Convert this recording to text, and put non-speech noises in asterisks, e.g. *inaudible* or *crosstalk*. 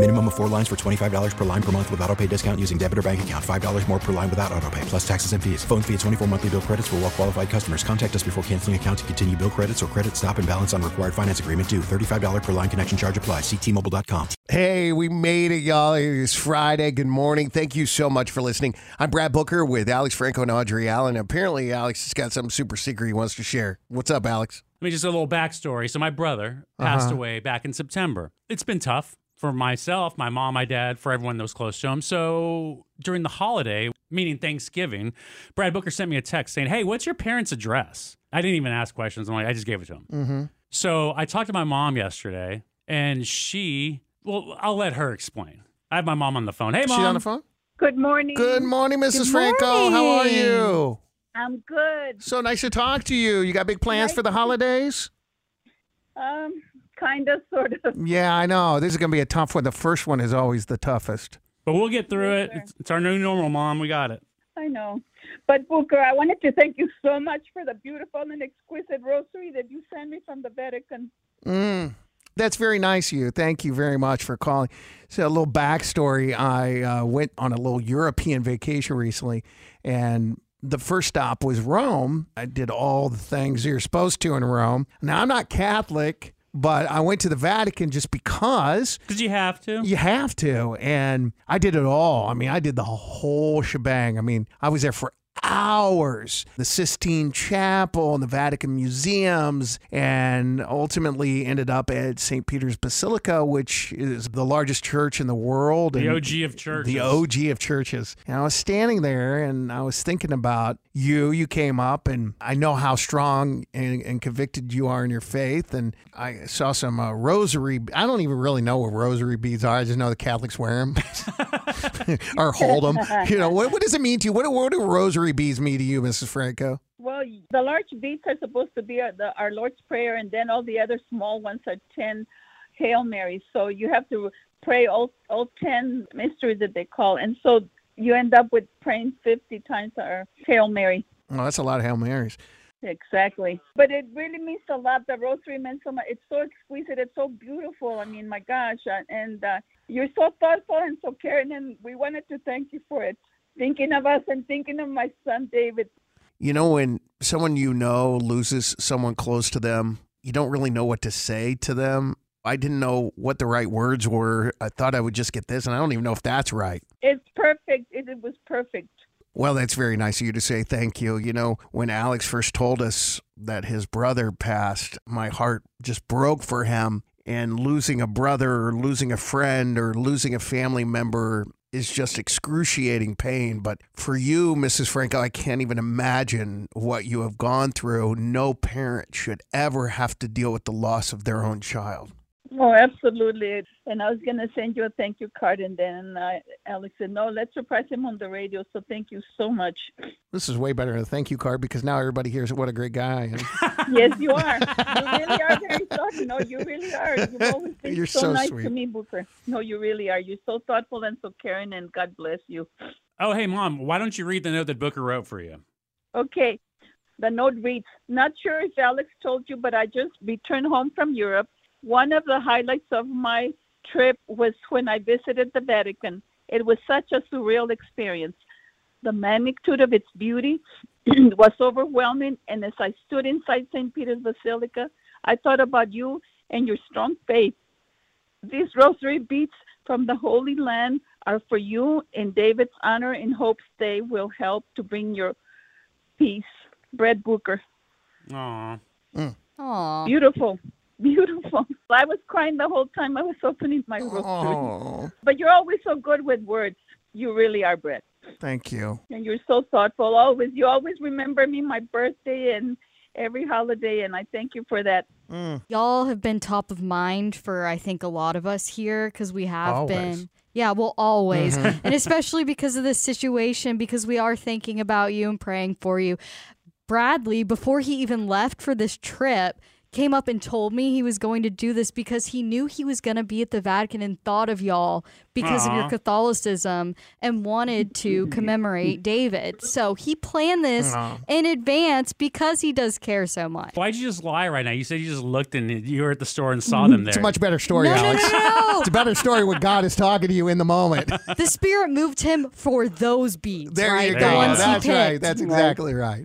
Minimum of four lines for $25 per line per month with auto pay discount using debit or bank account. $5 more per line without auto pay, plus taxes and fees. Phone fee at 24 monthly bill credits for all well qualified customers. Contact us before canceling account to continue bill credits or credit stop and balance on required finance agreement due. $35 per line connection charge applies. Ctmobile.com. Hey, we made it, y'all. It is Friday. Good morning. Thank you so much for listening. I'm Brad Booker with Alex Franco and Audrey Allen. Apparently, Alex has got something super secret he wants to share. What's up, Alex? Let me just a little backstory. So my brother passed uh-huh. away back in September. It's been tough for myself, my mom, my dad, for everyone that was close to him. So during the holiday, meaning Thanksgiving, Brad Booker sent me a text saying, "Hey, what's your parents' address?" I didn't even ask questions. I'm like, I just gave it to him. Mm-hmm. So I talked to my mom yesterday, and she, well, I'll let her explain. I have my mom on the phone. Hey, She mom. on the phone? Good morning. Good morning, Mrs. Good Franco. How are you? I'm good. So nice to talk to you. You got big plans for the holidays? Um, kind of, sort of. Yeah, I know. This is going to be a tough one. The first one is always the toughest. But we'll get through it. It's, it's our new normal, mom. We got it. I know. But Booker, I wanted to thank you so much for the beautiful and exquisite rosary that you sent me from the Vatican. Mm, that's very nice of you. Thank you very much for calling. So, a little backstory I uh, went on a little European vacation recently, and the first stop was Rome. I did all the things you're supposed to in Rome. Now, I'm not Catholic, but I went to the Vatican just because Did you have to? you have to. And I did it all. I mean, I did the whole shebang. I mean, I was there for hours. The Sistine Chapel and the Vatican museums, and ultimately ended up at St. Peter's Basilica, which is the largest church in the world. The OG of churches. The OG of churches. And I was standing there and I was thinking about you. You came up, and I know how strong and, and convicted you are in your faith. And I saw some uh, rosary. I don't even really know what rosary beads are. I just know the Catholics wear them *laughs* *laughs* or hold them. You know, what, what does it mean to you? What, what do rosary beads mean to you, Mrs. Franco? Well, the large beads are supposed to be our, the, our Lord's Prayer, and then all the other small ones are 10 Hail Marys. So you have to pray all, all 10 mysteries that they call. And so you end up with praying 50 times our Hail Mary. Oh, that's a lot of Hail Marys. Exactly. But it really means a lot. The rosary meant so much. It's so exquisite. It's so beautiful. I mean, my gosh. uh, And uh, you're so thoughtful and so caring. And we wanted to thank you for it. Thinking of us and thinking of my son, David. You know, when someone you know loses someone close to them, you don't really know what to say to them. I didn't know what the right words were. I thought I would just get this, and I don't even know if that's right. It's perfect. It, it was perfect. Well, that's very nice of you to say thank you. You know, when Alex first told us that his brother passed, my heart just broke for him. And losing a brother or losing a friend or losing a family member is just excruciating pain. But for you, Mrs. Franco, I can't even imagine what you have gone through. No parent should ever have to deal with the loss of their own child. Oh, absolutely. And I was going to send you a thank you card. And then uh, Alex said, no, let's surprise him on the radio. So thank you so much. This is way better than a thank you card because now everybody hears what a great guy. And *laughs* yes, you are. You really are very thoughtful. No, you really are. You've always been You're so, so nice sweet. to me, Booker. No, you really are. You're so thoughtful and so caring, and God bless you. Oh, hey, mom, why don't you read the note that Booker wrote for you? Okay. The note reads Not sure if Alex told you, but I just returned home from Europe. One of the highlights of my trip was when I visited the Vatican. It was such a surreal experience. The magnitude of its beauty *clears throat* was overwhelming, and as I stood inside St. Peter's Basilica, I thought about you and your strong faith. These rosary beads from the Holy Land are for you in David's honor in hopes they will help to bring your peace. Brett Booker. Aw. Mm. Aw. Beautiful. Beautiful. *laughs* I was crying the whole time I was opening my book. Oh, But you're always so good with words. You really are, Brett. thank you. And you're so thoughtful. Always, you always remember me, my birthday, and every holiday, and I thank you for that. Y'all have been top of mind for I think a lot of us here because we have Always. been. Yeah, well, always. Mhm. and especially because of this situation, because we are thinking about you and praying for you. Bradley, before he even left for this trip, came up and told me he was going to do this because he knew he was going to be at the Vatican and thought of y'all because of your Catholicism and wanted to commemorate David. So he planned this Aw. in advance because he does care so much. Why'd you just lie right now? You said you just looked and you were at the store and saw them there. It's a much better story, No, no, Alex. no, no. It's a better story when God is talking to you in the moment. the spirit moved him for those beats. There right? you the go. ones That's he right. That's exactly right.